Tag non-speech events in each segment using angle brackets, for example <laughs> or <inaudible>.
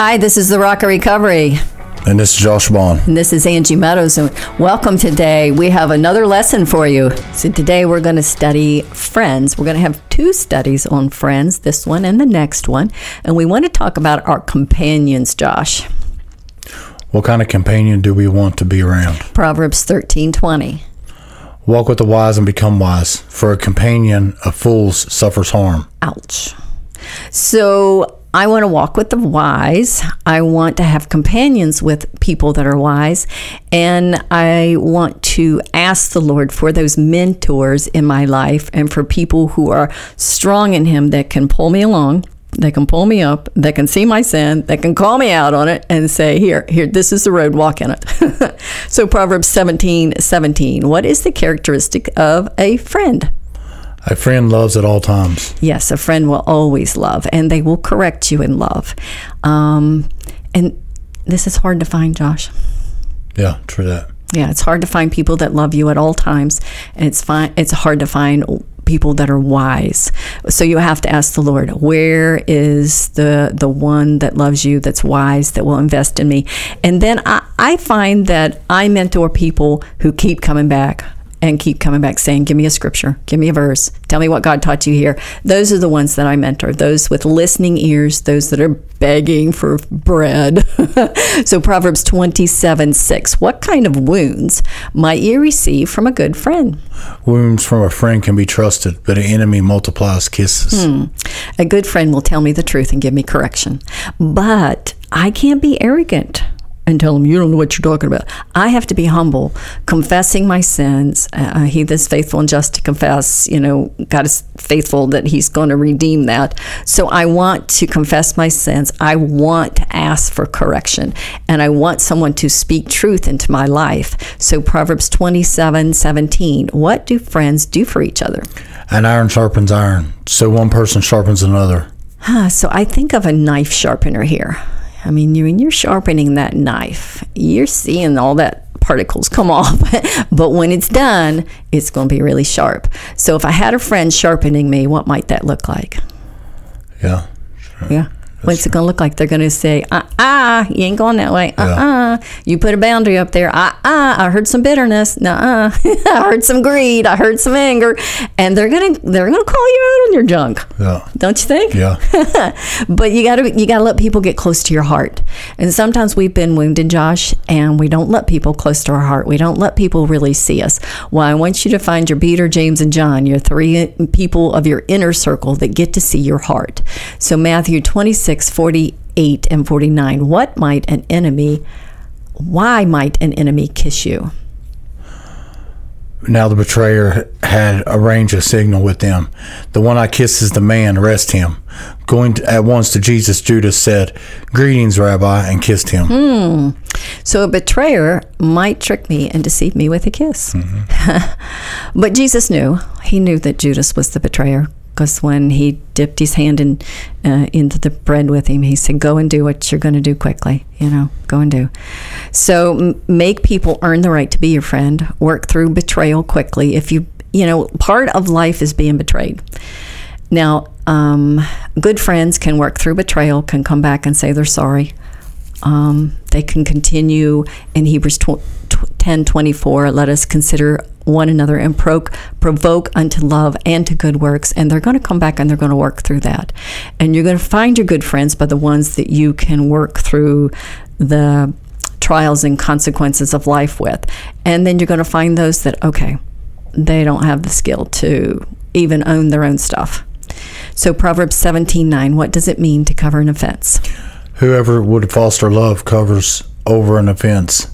Hi, this is the Rock of Recovery. And this is Josh Bond. And this is Angie Meadows. And welcome today. We have another lesson for you. So today we're going to study friends. We're going to have two studies on friends, this one and the next one. And we want to talk about our companions, Josh. What kind of companion do we want to be around? Proverbs 13 20. Walk with the wise and become wise, for a companion of fools suffers harm. Ouch. So I want to walk with the wise. I want to have companions with people that are wise. And I want to ask the Lord for those mentors in my life and for people who are strong in Him that can pull me along. They can pull me up. They can see my sin. They can call me out on it and say, "Here, here, this is the road. Walk in it." <laughs> so Proverbs 17, 17. What is the characteristic of a friend? A friend loves at all times. Yes, a friend will always love, and they will correct you in love. Um, and this is hard to find, Josh. Yeah, true that. Yeah, it's hard to find people that love you at all times, and it's fine. It's hard to find people that are wise. So you have to ask the Lord, where is the the one that loves you, that's wise, that will invest in me? And then I, I find that I mentor people who keep coming back and keep coming back saying, Give me a scripture, give me a verse, tell me what God taught you here. Those are the ones that I mentor, those with listening ears, those that are begging for bread. <laughs> so, Proverbs 27 6. What kind of wounds might you receive from a good friend? Wounds from a friend can be trusted, but an enemy multiplies kisses. Hmm. A good friend will tell me the truth and give me correction. But I can't be arrogant and tell him you don't know what you're talking about. I have to be humble, confessing my sins. Uh, he that's faithful and just to confess. You know, God is faithful that He's going to redeem that. So I want to confess my sins. I want to ask for correction, and I want someone to speak truth into my life. So Proverbs twenty seven seventeen. What do friends do for each other? An iron sharpens iron, so one person sharpens another. Huh, so I think of a knife sharpener here. I mean, you, when you're sharpening that knife, you're seeing all that particles come <laughs> off. but when it's done, it's going to be really sharp. So if I had a friend sharpening me, what might that look like? Yeah. Sure. Yeah. What's it going to look like? They're going to say, uh uh, you ain't going that way. Uh uh. You put a boundary up there. Uh uh. I heard some bitterness. Nuh uh. <laughs> I heard some greed. I heard some anger. And they're going to they're going to call you out on your junk. Yeah. Don't you think? Yeah. <laughs> but you got to you got to let people get close to your heart. And sometimes we've been wounded, Josh, and we don't let people close to our heart. We don't let people really see us. Well, I want you to find your Peter, James, and John, your three people of your inner circle that get to see your heart. So Matthew 26 6, 48 and 49. What might an enemy, why might an enemy kiss you? Now the betrayer had arranged a signal with them. The one I kiss is the man, arrest him. Going to, at once to Jesus, Judas said, Greetings, Rabbi, and kissed him. Hmm. So a betrayer might trick me and deceive me with a kiss. Mm-hmm. <laughs> but Jesus knew. He knew that Judas was the betrayer because when he dipped his hand in uh, into the bread with him, he said, "Go and do what you're going to do quickly. You know, go and do." So m- make people earn the right to be your friend. Work through betrayal quickly. If you you know, part of life is being betrayed. Now, um, good friends can work through betrayal, can come back and say they're sorry. Um, they can continue in Hebrews 10 24. Let us consider one another and pro- provoke unto love and to good works. And they're going to come back and they're going to work through that. And you're going to find your good friends by the ones that you can work through the trials and consequences of life with. And then you're going to find those that, okay, they don't have the skill to even own their own stuff. So Proverbs 17:9, what does it mean to cover an offense? Whoever would foster love covers over an offense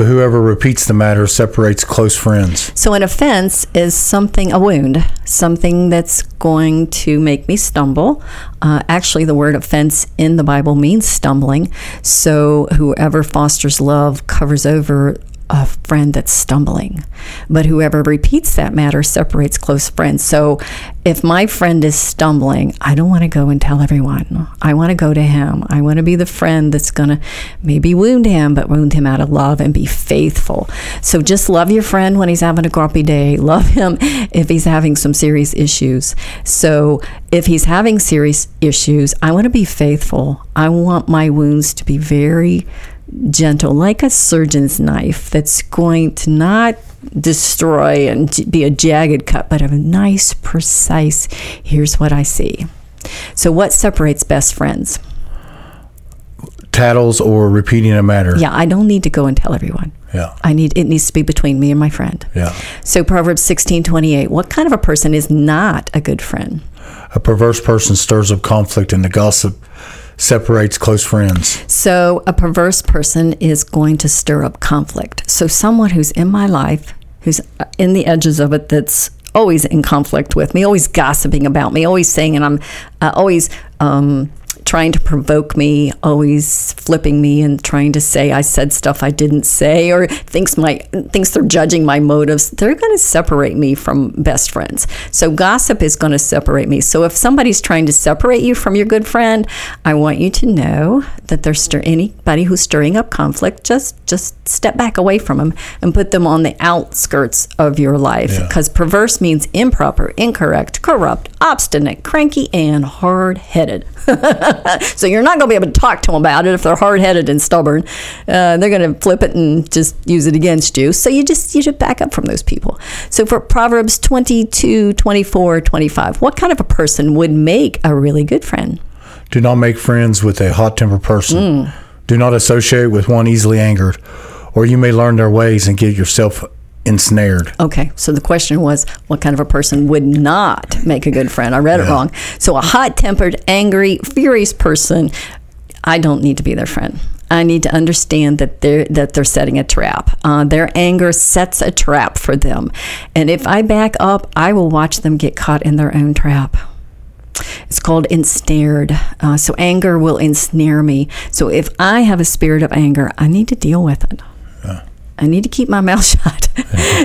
but whoever repeats the matter separates close friends. So, an offense is something, a wound, something that's going to make me stumble. Uh, actually, the word offense in the Bible means stumbling. So, whoever fosters love covers over a friend that's stumbling. But whoever repeats that matter separates close friends. So if my friend is stumbling, I don't want to go and tell everyone. I want to go to him. I want to be the friend that's going to maybe wound him, but wound him out of love and be faithful. So just love your friend when he's having a grumpy day. <laughs> Love him if he's having some serious issues. So if he's having serious issues, I want to be faithful. I want my wounds to be very gentle, like a surgeon's knife that's going to not destroy and be a jagged cut, but a nice, precise, here's what I see. So, what separates best friends? Tattles or repeating a matter. Yeah, I don't need to go and tell everyone. Yeah. I need it needs to be between me and my friend. Yeah. So Proverbs sixteen twenty eight. What kind of a person is not a good friend? A perverse person stirs up conflict and the gossip separates close friends. So a perverse person is going to stir up conflict. So someone who's in my life, who's in the edges of it, that's always in conflict with me, always gossiping about me, always saying, and I'm uh, always um, trying to provoke me, always flipping me and trying to say I said stuff I didn't say or thinks my thinks they're judging my motives, they're going to separate me from best friends. So gossip is going to separate me. So if somebody's trying to separate you from your good friend, I want you to know that there's stir- anybody who's stirring up conflict, just just step back away from them and put them on the outskirts of your life because yeah. perverse means improper, incorrect, corrupt, obstinate, cranky and hard-headed. <laughs> <laughs> so you're not going to be able to talk to them about it if they're hard headed and stubborn. Uh, they're going to flip it and just use it against you. So you just you should back up from those people. So for Proverbs 22, 24, 25, what kind of a person would make a really good friend? Do not make friends with a hot tempered person. Mm. Do not associate with one easily angered, or you may learn their ways and get yourself ensnared. Okay, so the question was what kind of a person would not make a good friend? I read yeah. it wrong. So a hot tempered, angry, furious person, I don't need to be their friend. I need to understand that they're that they're setting a trap. Uh, their anger sets a trap for them, and if I back up, I will watch them get caught in their own trap. It's called ensnared. Uh, so anger will ensnare me. So if I have a spirit of anger, I need to deal with it. I need to keep my mouth <laughs> shut.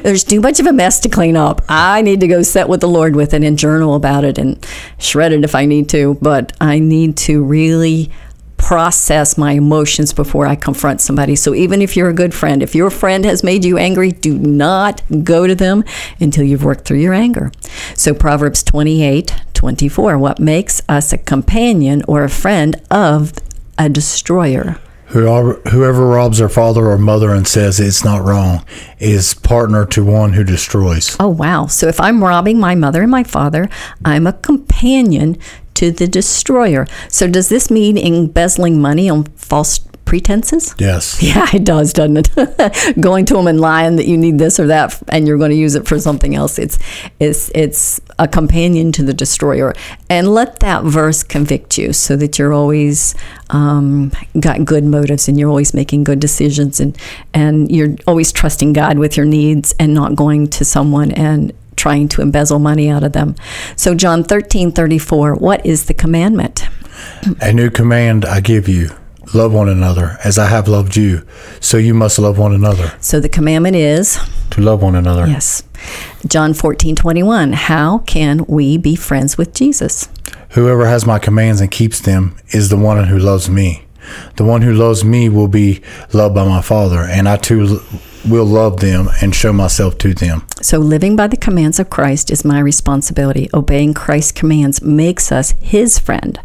There's too much of a mess to clean up. I need to go sit with the Lord with it and journal about it and shred it if I need to. But I need to really process my emotions before I confront somebody. So even if you're a good friend, if your friend has made you angry, do not go to them until you've worked through your anger. So Proverbs 28 24, what makes us a companion or a friend of a destroyer? Whoever robs their father or mother and says it's not wrong is partner to one who destroys. Oh, wow. So if I'm robbing my mother and my father, I'm a companion to the destroyer. So does this mean embezzling money on false pretenses? Yes. <laughs> Yeah, it does, doesn't it? <laughs> Going to them and lying that you need this or that, and you're going to use it for something else. It's it's it's a companion to the destroyer, and let that verse convict you, so that you're always um, got good motives and you're always making good decisions, and and you're always trusting God with your needs and not going to someone and trying to embezzle money out of them. So John 13, 34, what is the commandment? A new command I give you Love one another as I have loved you. So you must love one another. So the commandment is to love one another. Yes. John 14, 21. How can we be friends with Jesus? Whoever has my commands and keeps them is the one who loves me. The one who loves me will be loved by my Father, and I too will love them and show myself to them. So, living by the commands of Christ is my responsibility. Obeying Christ's commands makes us his friend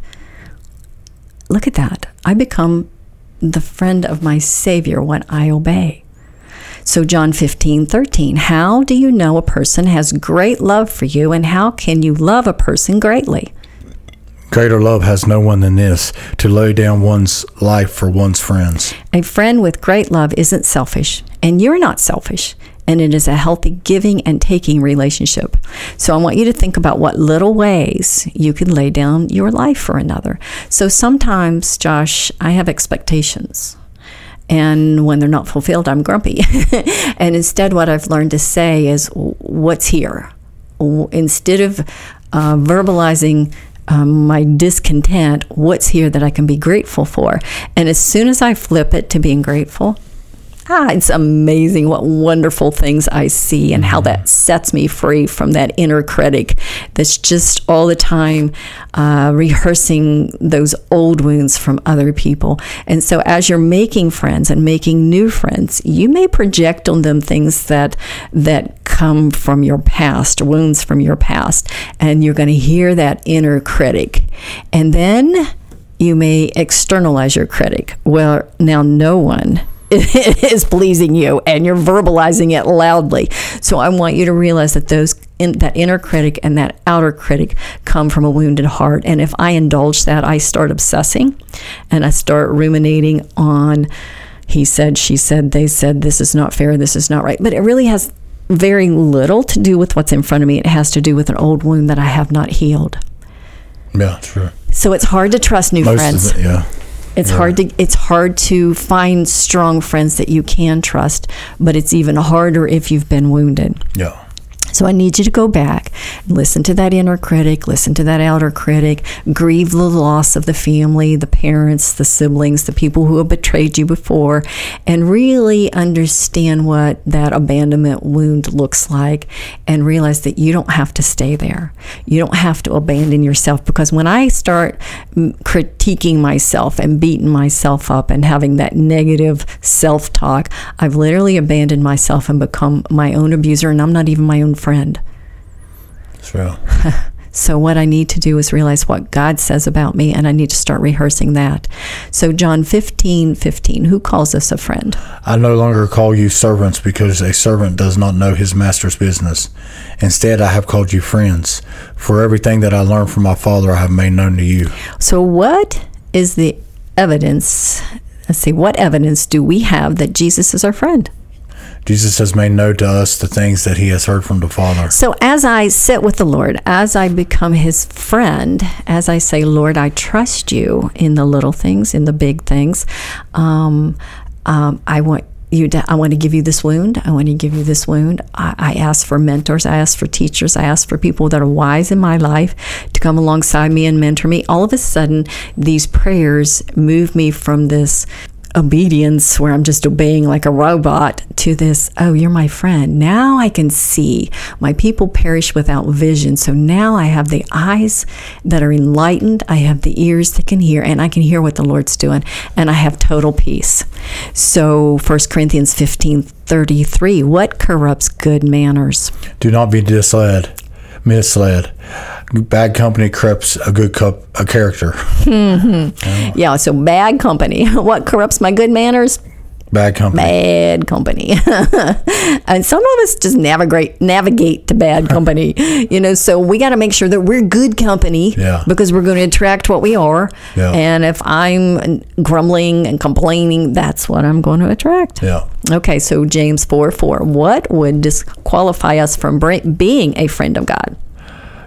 look at that. I become the friend of my Savior when I obey. So, John 15, 13, how do you know a person has great love for you, and how can you love a person greatly? Greater love has no one than this to lay down one's life for one's friends. A friend with great love isn't selfish, and you're not selfish and it is a healthy giving and taking relationship. So I want you to think about what little ways you can lay down your life for another. So sometimes, Josh, I have expectations. And when they're not fulfilled, I'm grumpy. <laughs> and instead, what I've learned to say is, What's here? Instead of uh, verbalizing um, my discontent, what's here that I can be grateful for? And as soon as I flip it to being grateful, ah, it's amazing what wonderful things I see and how that sets me free from that inner critic that's just all the time uh, rehearsing those old wounds from other people. And so, as you're making friends and making new friends, you may project on them things that that come from your past, wounds from your past, and you're going to hear that inner critic, and then you may externalize your critic. Well, now no one <laughs> is pleasing you and you're verbalizing it loudly. So I want you to realize that those in, that inner critic and that outer critic come from a wounded heart. And if I indulge that, I start obsessing and I start ruminating on he said, she said, they said, this is not fair, this is not right. But it really has very little to do with what's in front of me. It has to do with an old wound that I have not healed. Yeah, true. So it's hard to trust new Most friends. of it, yeah. It's hard to it's hard to find strong friends that you can trust, but it's even harder if you've been wounded. Yeah. So I need you to go back, listen to that inner critic, listen to that outer critic, grieve the loss of the family, the parents, the siblings, the people who have betrayed you before, and really understand what that abandonment wound looks like and realize that you don't have to stay there. You don't have to abandon yourself because when I start mm, critiquing myself and beating myself up and having that negative self talk, I've literally abandoned myself and become my own abuser, and I'm not even my own friend. True. <laughs> So, what I need to do is realize what God says about me, and I need to start rehearsing that. So, John 15 15, who calls us a friend? I no longer call you servants because a servant does not know his master's business. Instead, I have called you friends. For everything that I learned from my Father, I have made known to you. So, what is the evidence? Let's see, what evidence do we have that Jesus is our friend? Jesus has made known to us the things that he has heard from the Father. So, as I sit with the Lord, as I become his friend, as I say, Lord, I trust you in the little things, in the big things, um, um, I want you to, I want to give you this wound. I want to give you this wound. I, I ask for mentors. I ask for teachers. I ask for people that are wise in my life to come alongside me and mentor me. All of a sudden, these prayers move me from this obedience where I'm just obeying like a robot to this, oh, you're my friend. Now I can see. My people perish without vision. So now I have the eyes that are enlightened. I have the ears that can hear, and I can hear what the Lord's doing, and I have total peace. So 1 Corinthians 15 33, what corrupts good manners? Do not be misled. Misled. Bad company corrupts a good cup a character. <laughs> Yeah, so bad company. <laughs> What corrupts my good manners? Bad company. bad company. <laughs> and some of us just navigate navigate to bad <laughs> company. you know, so we got to make sure that we're good company Yeah. because we're going to attract what we are. Yeah. And if I'm grumbling and complaining, that's what I'm going to attract. Yeah. Okay, so James 4 4. What would disqualify us from being a friend of God?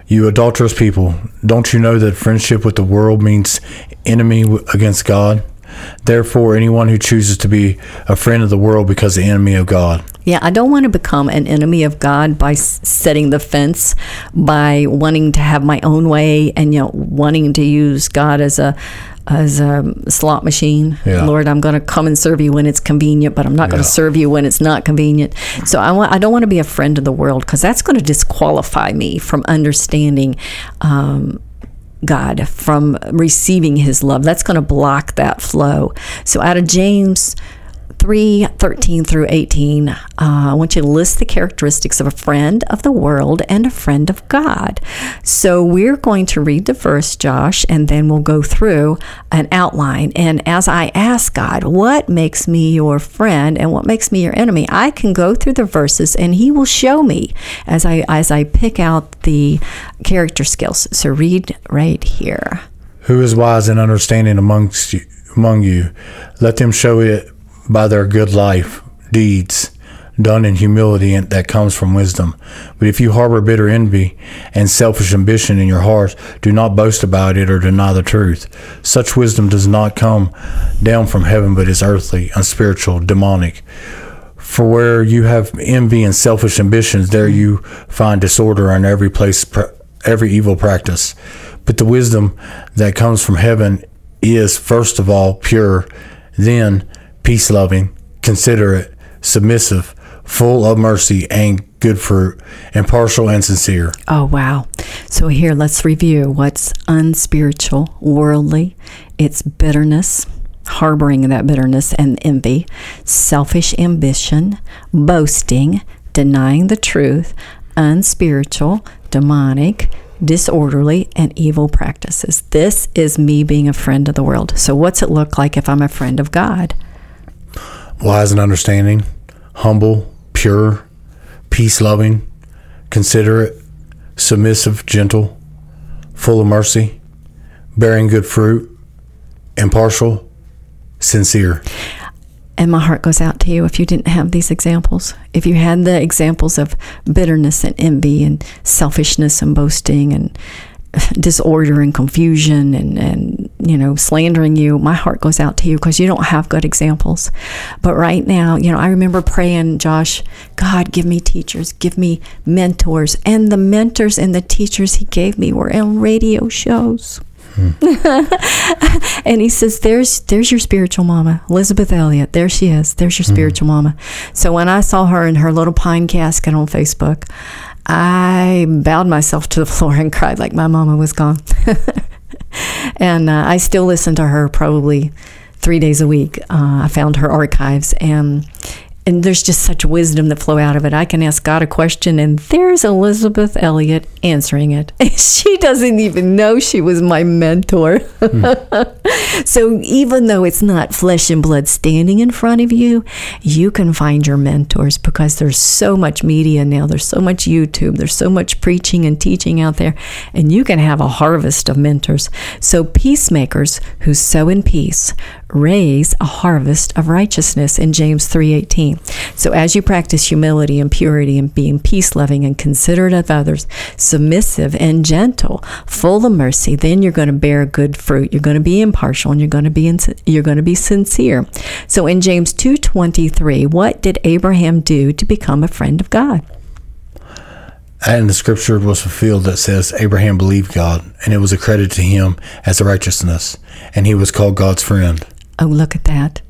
You adulterous people, don't you know that friendship with the world means enemy against God? Therefore, anyone who chooses to be a friend of the world becomes the enemy of God. Yeah, I don't want to become an enemy of God by setting the fence, by wanting to have my own way, and you know, wanting to use God as a as a slot machine. Yeah. Lord, I'm going to come and serve you when it's convenient, but I'm not going Yeah. to serve you when it's not convenient. So I want I don't want to be a friend of the world because that's going to disqualify me from understanding. Um, God from receiving his love. That's going to block that flow. So out of James 3 13 through 18, uh, I want you to list the characteristics of a friend of the world and a friend of God. So we're going to read the verse, Josh, and then we'll go through an outline. And as I ask God, what makes me your friend and what makes me your enemy, I can go through the verses and he will show me as I as I pick out the character skills. So read right here. Who is wise and understanding amongst you, among you? Let them show it by their good life deeds done in humility and that comes from wisdom. But if you harbor bitter envy and selfish ambition in your heart, do not boast about it or deny the truth. Such wisdom does not come down from heaven, but is earthly, unspiritual, demonic. For where you have envy and selfish ambitions, there you find disorder in every place, every evil practice. But the wisdom that comes from heaven is, first of all, pure, then peace loving, considerate, submissive, full of mercy and good fruit, impartial and sincere. Oh, wow. So, here, let's review what's unspiritual, worldly. It's bitterness, harboring that bitterness and envy, selfish ambition, boasting, denying the truth, unspiritual, demonic, disorderly, and evil practices. This is me being a friend of the world. So, what's it look like if I'm a friend of God? Wise and understanding, humble, pure, peace loving, considerate, submissive, gentle, full of mercy, bearing good fruit, impartial, sincere. And my heart goes out to you if you didn't have these examples. If you had the examples of bitterness and envy and selfishness and boasting and disorder and confusion and, and you know slandering you my heart goes out to you because you don't have good examples but right now you know i remember praying josh god give me teachers give me mentors and the mentors and the teachers he gave me were in radio shows <laughs> and he says, "There's there's your spiritual mama, Elisabeth Elliot. There she is. There's your mm-hmm. spiritual mama." So when I saw her in her little pine casket on Facebook, I bowed myself to the <laughs> floor and cried like my mama was gone. <laughs> and uh, I still listen to her probably three days a week. Uh, I found her archives and and there's just such wisdom that flow out of it. I can ask God a question, and there's Elisabeth Elliot answering it. <laughs> she doesn't even know she was my mentor. Mm. <laughs> so even though it's not flesh and blood standing in front of you, you can find your mentors because there's so much media now. There's so much YouTube. There's so much preaching and teaching out there, and you can have a harvest of mentors. So peacemakers who sow in peace raise a harvest of righteousness in James 3:18. So as you practice humility and purity and being peace-loving and considerate of others, submissive and gentle, full of mercy, then you're going to bear good fruit. You're going to be impartial and you're going to be in, you're going to be sincere. So in James 2:23, what did Abraham do to become a friend of God? And the scripture was fulfilled that says Abraham believed God, and it was accredited to him as a righteousness, and he was called God's friend. Oh, look at that.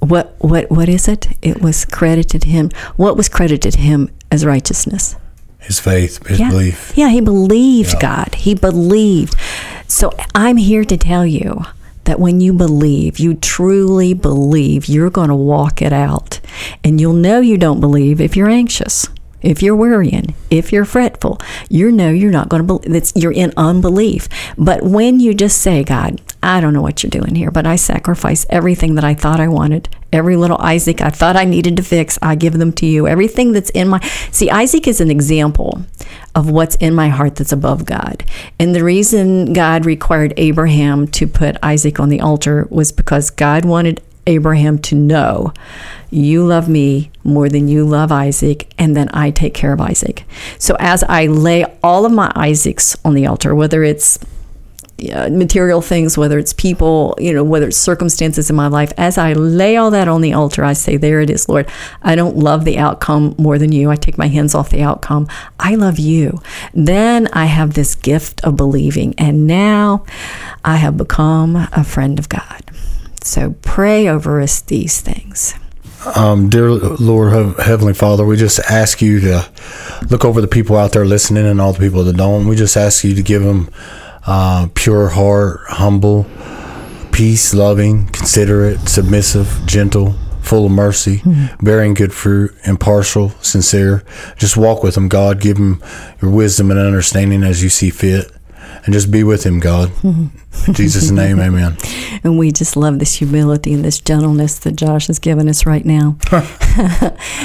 What what what is it? It was credited to him. What was credited to him as righteousness? His faith, his yeah. belief. Yeah, he believed Yeah. God. He believed. So I'm here to tell you that when you believe, you truly believe, you're going to walk it out. And you'll know you don't believe if you're anxious. If you're worrying, if you're fretful, you know you're not going to believe. You're in unbelief. But when you just say, "God, I don't know what you're doing here, but I sacrifice everything that I thought I wanted, every little Isaac I thought I needed to fix, I give them to you. Everything that's in my see, Isaac is an example of what's in my heart that's above God. And the reason God required Abraham to put Isaac on the altar was because God wanted Abraham to know, you love me more than you love Isaac, and then I take care of Isaac. So as I lay all of my Isaacs on the altar, whether it's uh, material things, whether it's people, you know, whether it's circumstances in my life, as I lay all that on the altar, I say, There it is, Lord. I don't love the outcome more than you. I take my hands off the outcome. I love you. Then I have this gift of believing, and now I have become a friend of God. So pray over us these things. Um, dear Lord, Heavenly Father, we just ask you to look over the people out there listening and all the people that don't. We just ask you to give them uh, pure heart, humble, peace, loving, considerate, submissive, gentle, full of mercy, bearing good fruit, impartial, sincere. Just walk with them, God. Give them your wisdom and understanding as you see fit. And just be with him, God. In Jesus' name, <laughs> amen. And we just love this humility and this gentleness that Josh has given us right now. <laughs>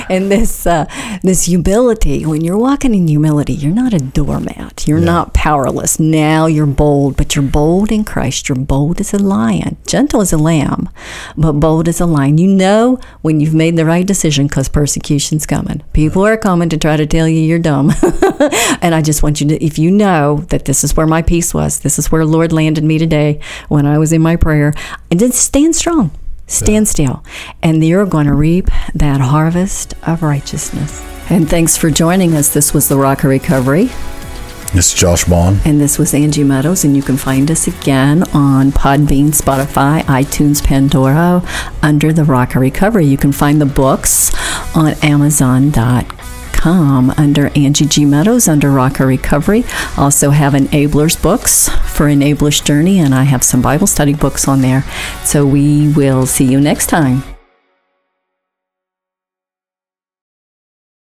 and this uh, this humility, when you're walking in humility, you're not a doormat. You're not powerless. Now you're bold, but you're bold in Christ. You're bold as a lion, gentle as a lamb, but bold as a lion. You know when you've made the right decision because persecution's coming. People are coming to try to tell you you're dumb. <laughs> and I just want you to, if you know that this is where my peace was, this is where Lord landed me today when I was in my prayer, and then stand strong. Stand still, and you're going to reap that harvest of righteousness. And thanks for joining us. This was the Rock of Recovery. This is Josh Bond. And this was Angie Meadows, and you can find us again on Podbean, Spotify, iTunes, Pandora, under the Rock of Recovery. You can find the books on Amazon.com under Angie G. Meadows under Rock of Recovery. Also have Enablers books for Enablers Journey, and I have some Bible study books on there. So we will see you next time.